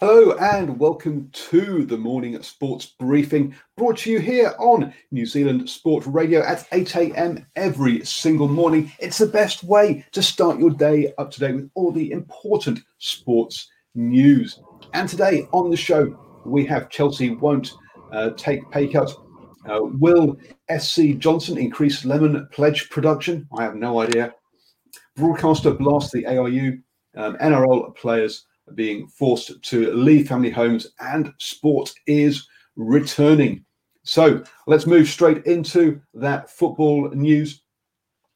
Hello and welcome to the morning sports briefing brought to you here on New Zealand Sport Radio at 8 a.m. every single morning. It's the best way to start your day up to date with all the important sports news. And today on the show, we have Chelsea won't uh, take pay cut. Uh, will SC Johnson increase lemon pledge production? I have no idea. Broadcaster blast the ARU. Um, NRL players being forced to leave family homes, and sport is returning. So let's move straight into that football news.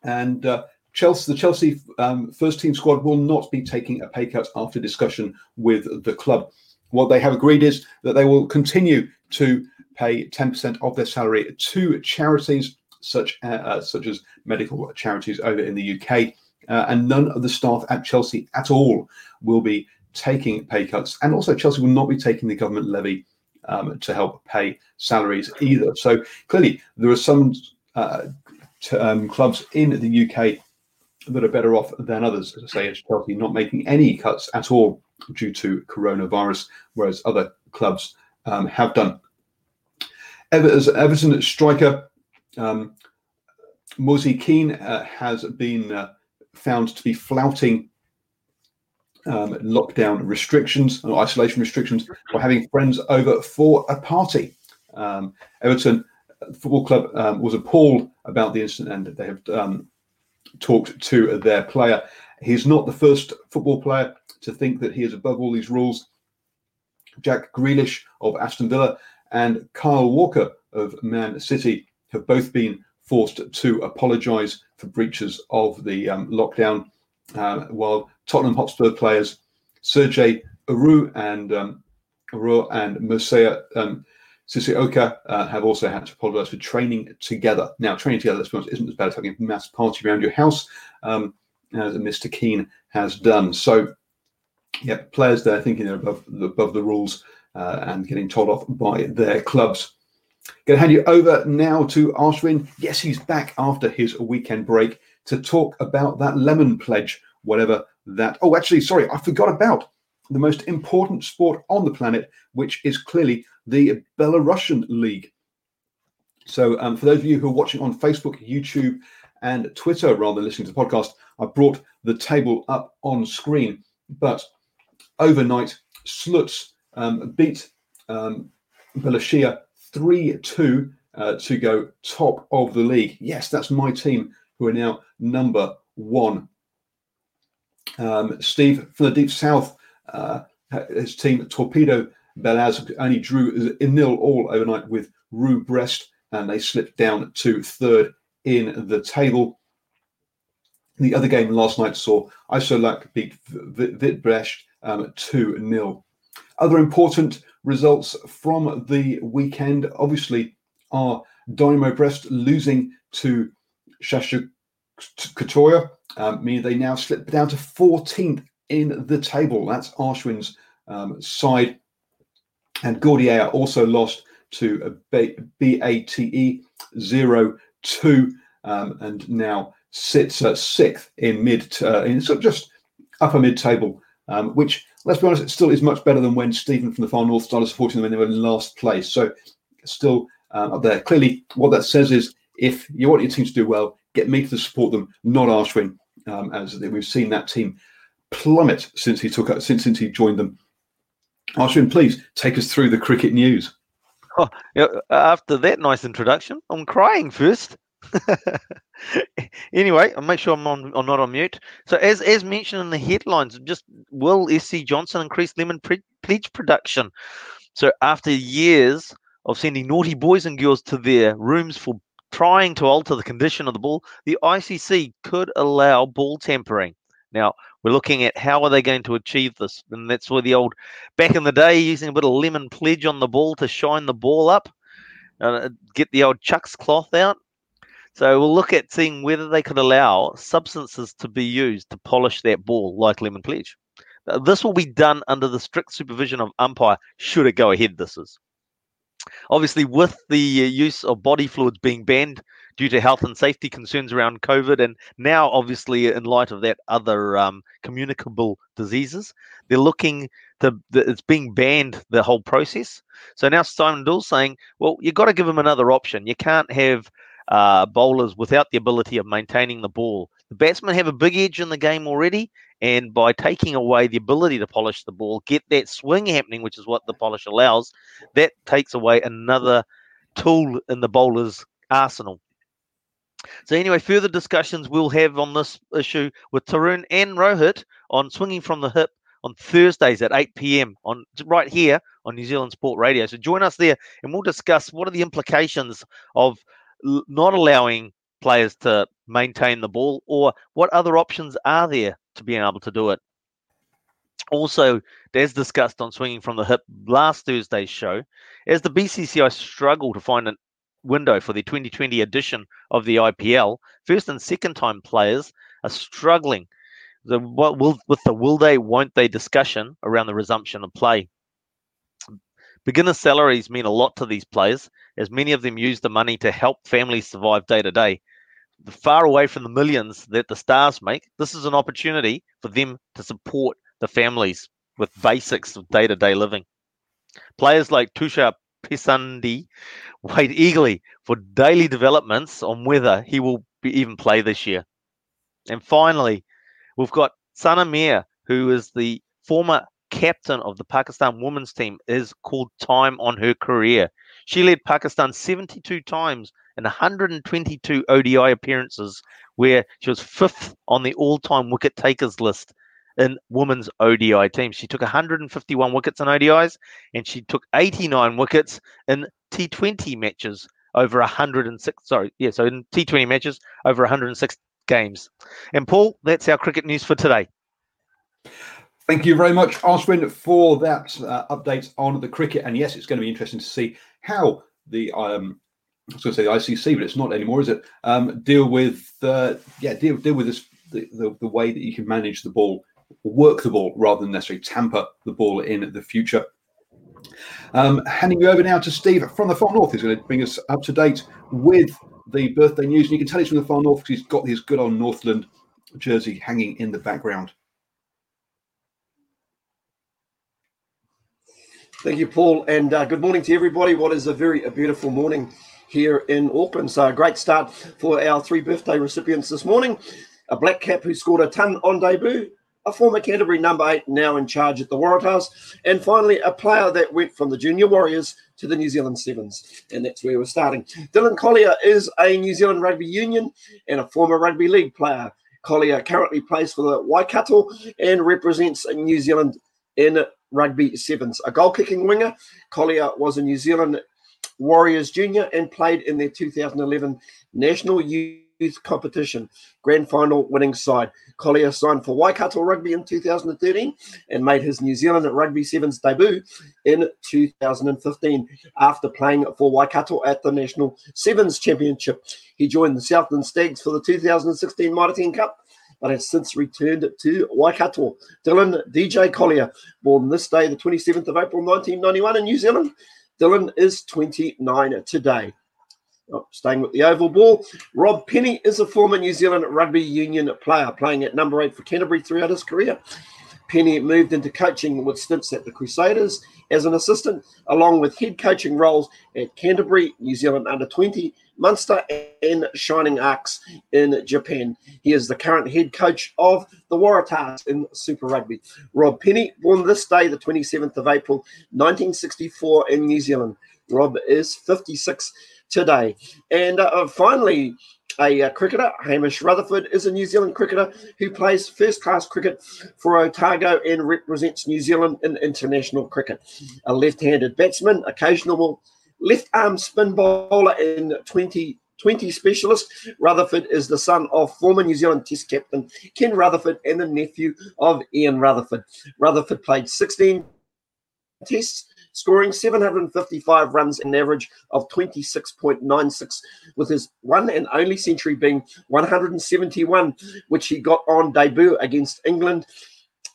And uh, Chelsea, the Chelsea um, first team squad will not be taking a pay cut after discussion with the club. What they have agreed is that they will continue to pay 10% of their salary to charities such uh, uh, such as medical charities over in the UK, uh, and none of the staff at Chelsea at all will be taking pay cuts, and also Chelsea will not be taking the government levy um, to help pay salaries either. So clearly, there are some uh, t- um, clubs in the UK that are better off than others. As I say, as Chelsea not making any cuts at all due to coronavirus, whereas other clubs um, have done. Everton, Everton striker um, Moise Kean uh, has been uh, found to be flouting um, lockdown restrictions or isolation restrictions or having friends over for a party. Um, Everton Football Club um, was appalled about the incident and they have um, talked to their player. He's not the first football player to think that he is above all these rules. Jack Grealish of Aston Villa and Kyle Walker of Man City have both been forced to apologise for breaches of the um, lockdown uh, while Tottenham Hotspur players Sergei Aurier and um, Aurier and Mircea um, uh, have also had to apologise for training together. Now, training together, let's be honest, isn't as bad as having a mass party around your house, um, as Mr. Kean has done. So, yeah, players there thinking they're above the, above the rules uh, and getting told off by their clubs. Going to hand you over now to Ashwin. Yes, he's back after his weekend break to talk about that lemon pledge, whatever that. Oh, actually, sorry, I forgot about the most important sport on the planet, which is clearly the Belarusian League. So, um, for those of you who are watching on Facebook, YouTube, and Twitter rather than listening to the podcast, I brought the table up on screen. But overnight, Slutsk um, beat um, Belashia 3 2 uh, to go top of the league. Yes, that's my team who are now number one. Um, Steve from the deep south, uh, his team Torpedo Belaz only drew a nil all overnight with Rukh Brest, and they slipped down to third in the table. The other game last night saw Isloch beat Vitebsk um, 2 um, 0. Other important results from the weekend, obviously, are Dynamo Brest losing to Shasha Katoya, um, they now slip down to 14th in the table. That's Ashwin's um, side. And Gaudier also lost to BATE 02 um, and now sits uh, sixth in mid, uh, in sort of just upper mid table, um, which, let's be honest, it still is much better than when Stephen from the Far North started supporting them when they were in last place. So still um, up there. Clearly, what that says is if you want your team to do well, get me to support them, not Ashwin, um, as we've seen that team plummet since he took since since he joined them. Ashwin, please take us through the cricket news. Oh, after that nice introduction, I'm crying first. anyway, I'll make sure I'm on. I'm not on mute. So, as as mentioned in the headlines, just will SC Johnson increase lemon pre- pledge production? So, after years of sending naughty boys and girls to their rooms for trying to alter the condition of the ball, the ICC could allow ball tampering. Now, we're looking at how are they going to achieve this, and that's where the old back in the day using a bit of lemon pledge on the ball to shine the ball up, uh, get the old Chux cloth out. So we'll look at seeing whether they could allow substances to be used to polish that ball like lemon pledge. This will be done under the strict supervision of umpire. Should it go ahead, this is. Obviously, with the uh, use of body fluids being banned due to health and safety concerns around COVID, and now obviously in light of that, other um, communicable diseases, they're looking to it's being banned the whole process. So now Simon Doull's saying, well, you've got to give them another option. You can't have uh, bowlers without the ability of maintaining the ball. The batsmen have a big edge in the game already, and by taking away the ability to polish the ball, get that swing happening, which is what the polish allows, that takes away another tool in the bowler's arsenal. So anyway, further discussions we'll have on this issue with Tarun and Rohit on swinging from the hip on Thursdays at 8 p.m. on right here on New Zealand Sport Radio. So join us there, and we'll discuss what are the implications of not allowing players to maintain the ball, or what other options are there to being able to do it? Also, as discussed on Swinging from the Hip last Thursday's show, as the BCCI struggle to find a window for the 2020 edition of the IPL, first and second time players are struggling. The, what will, with the will they, won't they discussion around the resumption of play. Beginner salaries mean a lot to these players, as many of them use the money to help families survive day to day. Far away from the millions that the stars make, this is an opportunity for them to support the families with basics of day to day living. Players like Tushar Deshpande wait eagerly for daily developments on whether he will be, even play this year. And finally, we've got Sana Mir, who is the former captain of the Pakistan women's team is called time on her career. She led Pakistan 72 times in 122 ODI appearances, where she was fifth on the all time wicket takers list in women's ODI teams. She took 151 wickets in ODIs and she took 89 wickets in T20 matches over 106. Sorry, yeah, so in T20 matches over 106 games. And Paul, that's our cricket news for today. Thank you very much, Ashwin, for that uh, update on the cricket. And yes, it's going to be interesting to see how the um, I was going to say the ICC, but it's not anymore, is it? Um, deal with uh, yeah, deal deal with this the, the, the way that you can manage the ball, work the ball rather than necessarily tamper the ball in the future. Um, handing you over now to Steve from the Far North, who's going to bring us up to date with the birthday news. And you can tell he's from the Far North because he's got his good old Northland jersey hanging in the background. Thank you, Paul, and uh, good morning to everybody. What is a very a beautiful morning here in Auckland. So, a great start for our three birthday recipients this morning. A black cap who scored a ton on debut, a former Canterbury number eight now in charge at the Waratahs, and finally a player that went from the Junior Warriors to the New Zealand Sevens, and that's where we're starting. Dylan Collier is a New Zealand Rugby Union and a former Rugby League player. Collier currently plays for the Waikato and represents New Zealand in rugby sevens. A goal kicking winger, Collier was a New Zealand Warriors junior and played in their 2011 National Youth Competition grand final winning side. Collier signed for Waikato Rugby in 2013 and made his New Zealand Rugby Sevens debut in 2015 after playing for Waikato at the National Sevens Championship. He joined the Southland Stags for the 2016 Mitre 10 Cup but has since returned to Waikato. Dylan DJ Collier, born this day, the 27th of April 1991 in New Zealand, Dylan is 29 today. Oh, staying with the oval ball, Rob Penney is a former New Zealand rugby union player, playing at number eight for Canterbury throughout his career. Penney moved into coaching with stints at the Crusaders as an assistant, along with head coaching roles at Canterbury, New Zealand under 20, Munster, and Shining Arcs in Japan. He is the current head coach of the Waratahs in Super Rugby. Rob Penney, born this day, the 27th of April, 1964, in New Zealand. Rob is 56 today. And uh, finally, a uh, cricketer, Hamish Rutherford, is a New Zealand cricketer who plays first class cricket for Otago and represents New Zealand in international cricket. A left handed batsman, occasional left arm spin bowler, and 20 20 specialist. Rutherford is the son of former New Zealand Test captain Ken Rutherford and the nephew of Ian Rutherford. Rutherford played 16 tests scoring 755 runs an average of 26.96, with his one and only century being 171, which he got on debut against England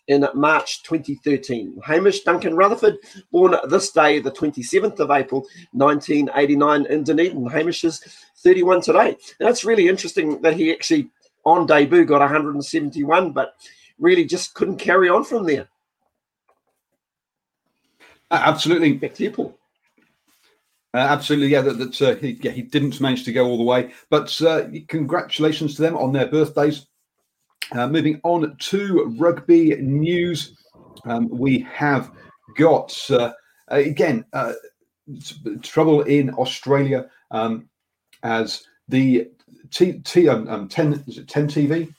in March 2013. Hamish Duncan Rutherford, born this day, the 27th of April 1989 in Dunedin. Hamish is 31 today. And that's really interesting that he actually on debut got 171, but really just couldn't carry on from there. Absolutely. Back to you, Paul. Uh, absolutely, yeah. That, that uh, he, yeah, he didn't manage to go all the way, but uh, congratulations to them on their birthdays. Uh, moving on to rugby news, um, we have got uh, again trouble in Australia um, as the T, T um, um, ten is it ten TV?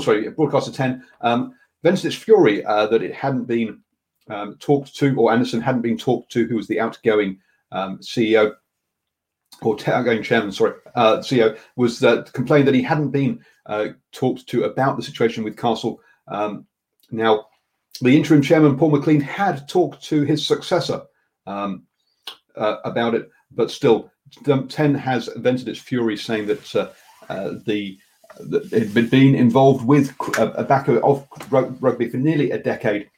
sorry, broadcaster ten. Um, vented its fury that it hadn't been um, talked to, or Anderson hadn't been talked to, who was the outgoing um, CEO or outgoing chairman, sorry, uh, CEO, was that complained that he hadn't been uh, talked to about the situation with Castle. Um, now, the interim chairman, Paul McLean, had talked to his successor um, uh, about it, but still, 10 has vented its fury, saying that uh, uh, the it had been involved with a backer of rugby for nearly a decade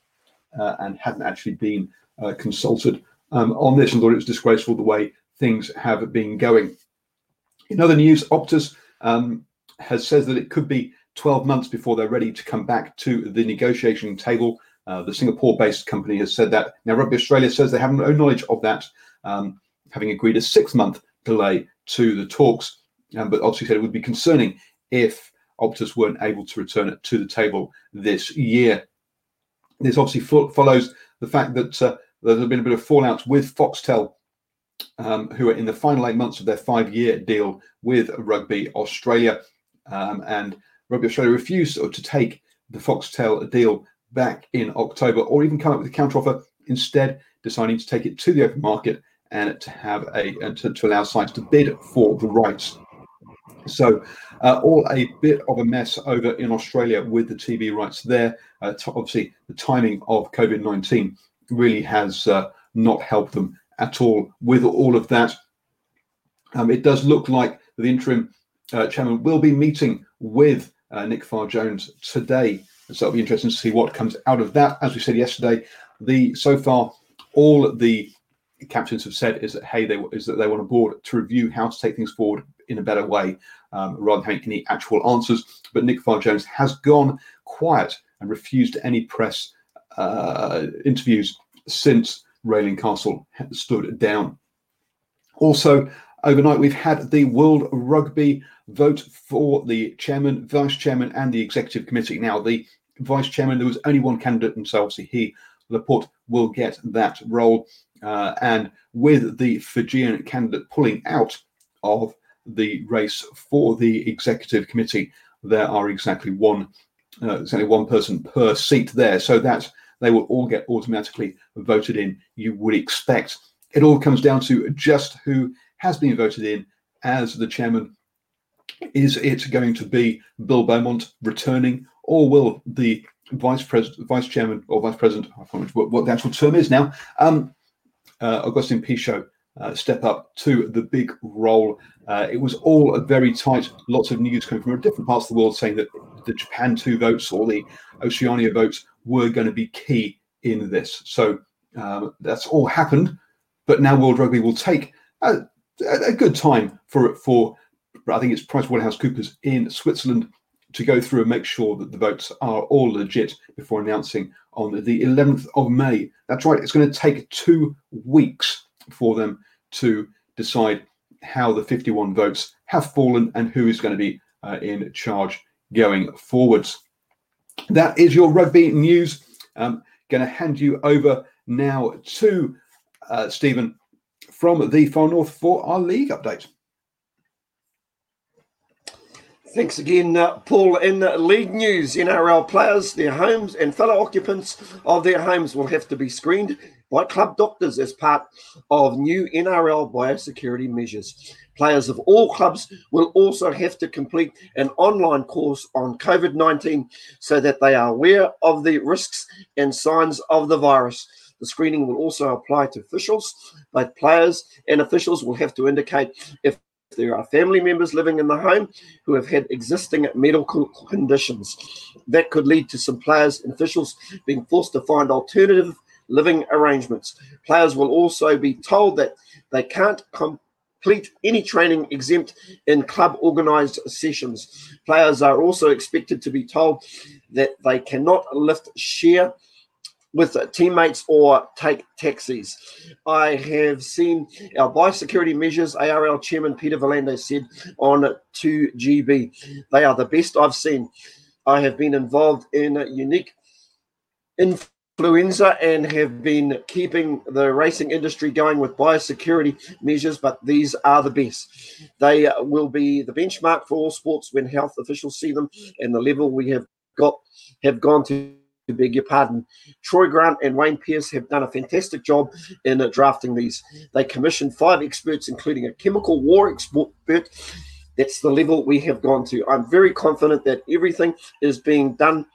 uh, and hadn't actually been uh, consulted um, on this and thought it was disgraceful the way things have been going. In other news, Optus um, has said that it could be 12 months before they're ready to come back to the negotiation table. Uh, the Singapore-based company has said that. Now, Rugby Australia says they have no knowledge of that, um, having agreed a six-month delay to the talks, um, but obviously said it would be concerning if Optus weren't able to return it to the table this year. This obviously fo- follows the fact that uh, there's been a bit of fallout with Foxtel, um, who are in the final eight months of their five-year deal with Rugby Australia, um, and Rugby Australia refused to take the Foxtel deal back in October, or even come up with a counteroffer. Instead, deciding to take it to the open market and to have a to, to allow sites to bid for the rights. So uh, all a bit of a mess over in Australia with the TV rights there. Uh, t- obviously, the timing of COVID 19 really has uh, not helped them at all with all of that. Um, it does look like the interim uh, chairman will be meeting with uh, Nick Farr Jones today. So it'll be interesting to see what comes out of that. As we said yesterday, the so far all the captains have said is that hey, they is that they want a board to review how to take things forward in a better way um, rather than having any actual answers. But Nick Farr Jones has gone quiet and refused any press uh, interviews since Raelene Castle stood down. Also, overnight, we've had the World Rugby vote for the chairman, vice chairman, and the executive committee. Now, the vice chairman, there was only one candidate, and so he, Laporte, will get that role. Uh, and with the Fijian candidate pulling out of the race for the executive committee, there are exactly one uh, exactly one person per seat there, so that they will all get automatically voted in. You would expect it all comes down to just who has been voted in as the chairman. Is it going to be Bill Beaumont returning, or will the vice president, vice chairman, or vice president? I remember what, what the actual term is now. Um, uh, Agustín Pichot uh, step up to the big role. Uh, it was all a very tight. Lots of news coming from different parts of the world saying that the Japan two votes or the Oceania votes were going to be key in this. So um, that's all happened. but now World Rugby will take a, a good time for it for I think it's Price Waterhouse Coopers in Switzerland to go through and make sure that the votes are all legit before announcing on the 11th of May. That's right, it's going to take two weeks for them to decide how the 51 votes have fallen and who is going to be uh, in charge going forwards. That is your rugby news. I'm going to hand you over now to uh, Stephen from the Far North for our league update. Thanks again, uh, Paul. In league news, NRL players, their homes, and fellow occupants of their homes will have to be screened by club doctors as part of new NRL biosecurity measures. Players of all clubs will also have to complete an online course on COVID 19 so that they are aware of the risks and signs of the virus. The screening will also apply to officials. Both players and officials will have to indicate if there are family members living in the home who have had existing medical conditions. That could lead to some players and officials being forced to find alternative living arrangements. Players will also be told that they can't complete any training exempt in club organised sessions. Players are also expected to be told that they cannot lift share with teammates or take taxis. I have seen our biosecurity measures, ARL Chairman Peter V'landys said on 2GB. They are the best I've seen. I have been involved in unique influenza and have been keeping the racing industry going with biosecurity measures, but these are the best. They will be the benchmark for all sports when health officials see them and the level we have got have gone to beg your pardon. Troy Grant and Wayne Pearce have done a fantastic job in drafting these. They commissioned five experts, including a chemical war expert. That's the level we have gone to. I'm very confident that everything is being done.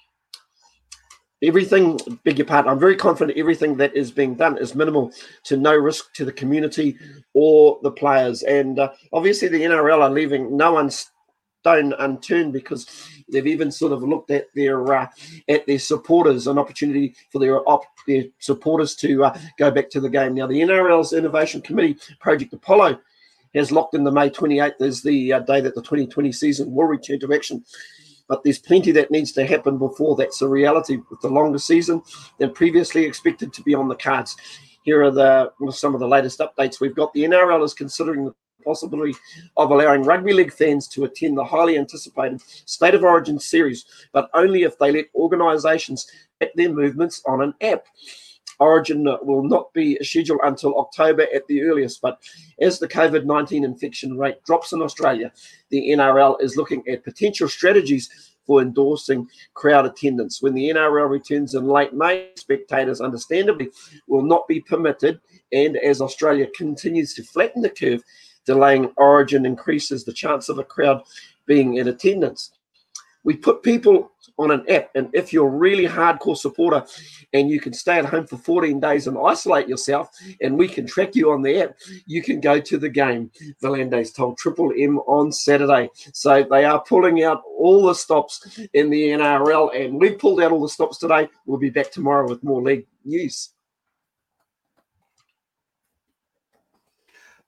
Everything, beg your pardon, I'm very confident everything that is being done is minimal to no risk to the community or the players. And uh, obviously, the NRL are leaving no one stone unturned because they've even sort of looked at their uh, at their supporters, an opportunity for their op- their supporters to uh, go back to the game. Now, the NRL's Innovation Committee, Project Apollo, has locked in the May 28th as the uh, day that the 2020 season will return to action. But there's plenty that needs to happen before that's a reality with the longer season than previously expected to be on the cards. Here are the some of the latest updates we've got. The NRL is considering the possibility of allowing rugby league fans to attend the highly anticipated State of Origin series, but only if they let organisations track their movements on an app. Origin will not be scheduled until October at the earliest, but as the COVID 19 infection rate drops in Australia, the NRL is looking at potential strategies for endorsing crowd attendance. When the NRL returns in late May, spectators understandably will not be permitted. And as Australia continues to flatten the curve, delaying origin increases the chance of a crowd being in attendance. We put people on an app, and if you're a really hardcore supporter and you can stay at home for 14 days and isolate yourself, and we can track you on the app, you can go to the game. V'landys told Triple M on Saturday. So they are pulling out all the stops in the NRL, and we've pulled out all the stops today. We'll be back tomorrow with more league news.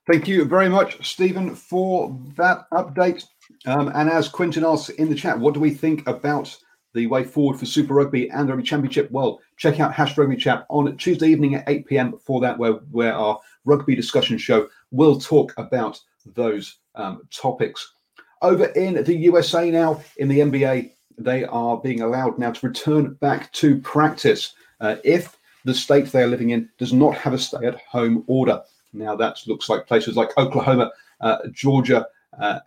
Thank you very much, Stephen, for that update. Um, and as Quinton asks in the chat, what do we think about the way forward for Super Rugby and the Rugby Championship? Well, check out Hash Rugby Chat on Tuesday evening at 8 p.m. for that, where, where our rugby discussion show will talk about those um, topics. Over in the USA now, in the NBA, they are being allowed now to return back to practice uh, if the state they are living in does not have a stay at home order. Now that looks like places like Oklahoma, uh, Georgia,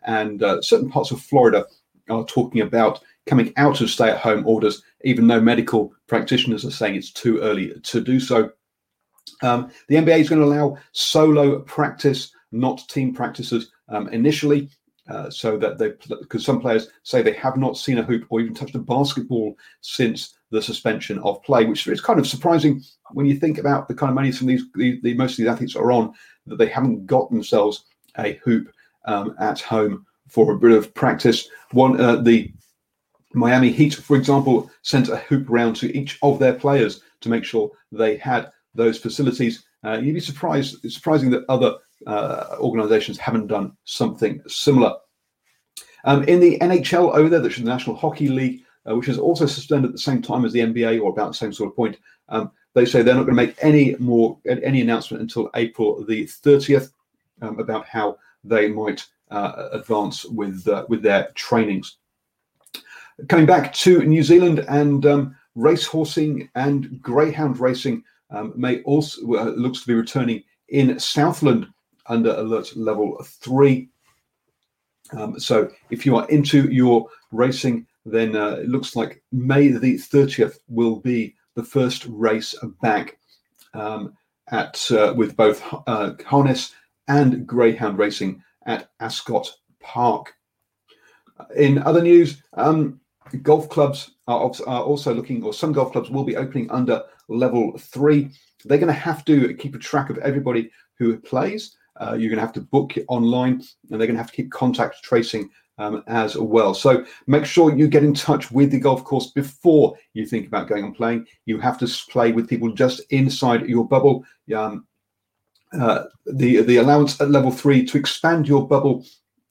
and uh, certain parts of Florida are talking about coming out of stay-at-home orders, even though medical practitioners are saying it's too early to do so. Um, the NBA is going to allow solo practice, not team practices um, initially. Uh, so that they, because some players say they have not seen a hoop or even touched a basketball since the suspension of play, which is kind of surprising when you think about the kind of money some of these, the, the most of these athletes are on, that they haven't got themselves a hoop um, at home for a bit of practice. One, uh, the Miami Heat, for example, sent a hoop round to each of their players to make sure they had those facilities. Uh, you'd be surprised. It's surprising that other uh, organisations haven't done something similar. Um, in the NHL over there, the National Hockey League, uh, which is also suspended at the same time as the NBA or about the same sort of point, um, they say they're not going to make any more any announcement until April the 30th um, about how they might uh, advance with uh, with their trainings. Coming back to New Zealand and um, racehorsing and greyhound racing um, may also uh, looks to be returning in Southland under alert level three. Um, so if you are into your racing, then uh, it looks like May the 30th will be the first race back um, at uh, with both uh, harness and greyhound racing at Ascot Park. In other news, um, golf clubs are, are, also looking, or some golf clubs will be opening under level three. They're going to have to keep a track of everybody who plays. Uh, you're going to have to book online, and they're going to have to keep contact tracing um, as well. So make sure you get in touch with the golf course before you think about going and playing. You have to play with people just inside your bubble. Um, uh, the the allowance at level three to expand your bubble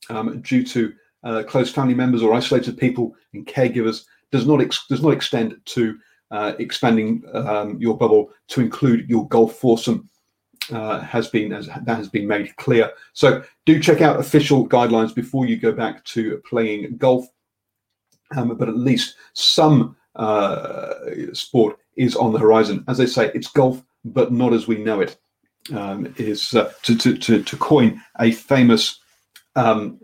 um, due to uh, close family members or isolated people and caregivers does not ex- does not extend to uh, expanding um, your bubble to include your golf foursome. Uh, has been as that has been made clear. So do check out official guidelines before you go back to playing golf. Um, but at least some uh, sport is on the horizon. As they say, it's golf, but not as we know it. Um, is uh, to, to, to, to, coin a famous um,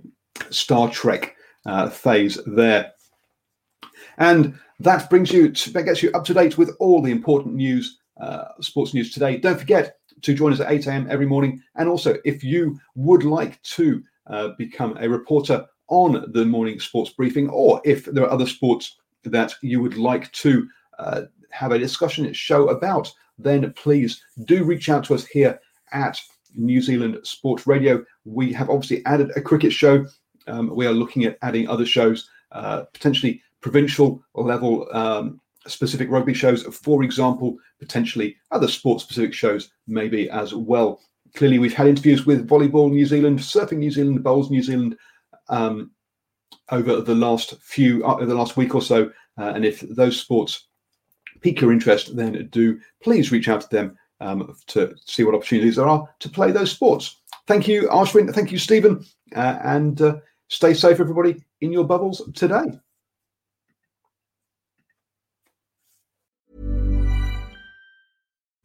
Star Trek uh, phase there. And that brings you to, that gets you up to date with all the important news, uh, sports news today. Don't forget to join us at 8 a.m. every morning. And also, if you would like to uh, become a reporter on the morning sports briefing, or if there are other sports that you would like to uh, have a discussion show about, then please do reach out to us here at New Zealand Sports Radio. We have obviously added a cricket show. Um, we are looking at adding other shows, uh, potentially provincial level um, specific rugby shows, for example, potentially other sports specific shows, maybe as well. Clearly, we've had interviews with Volleyball New Zealand, Surfing New Zealand, Bowls New Zealand um, over the last few, uh, the last week or so. Uh, and if those sports pique your interest, then do please reach out to them um, to see what opportunities there are to play those sports. Thank you, Ashwin. Thank you, Stephen. Uh, and uh, stay safe, everybody, in your bubbles today.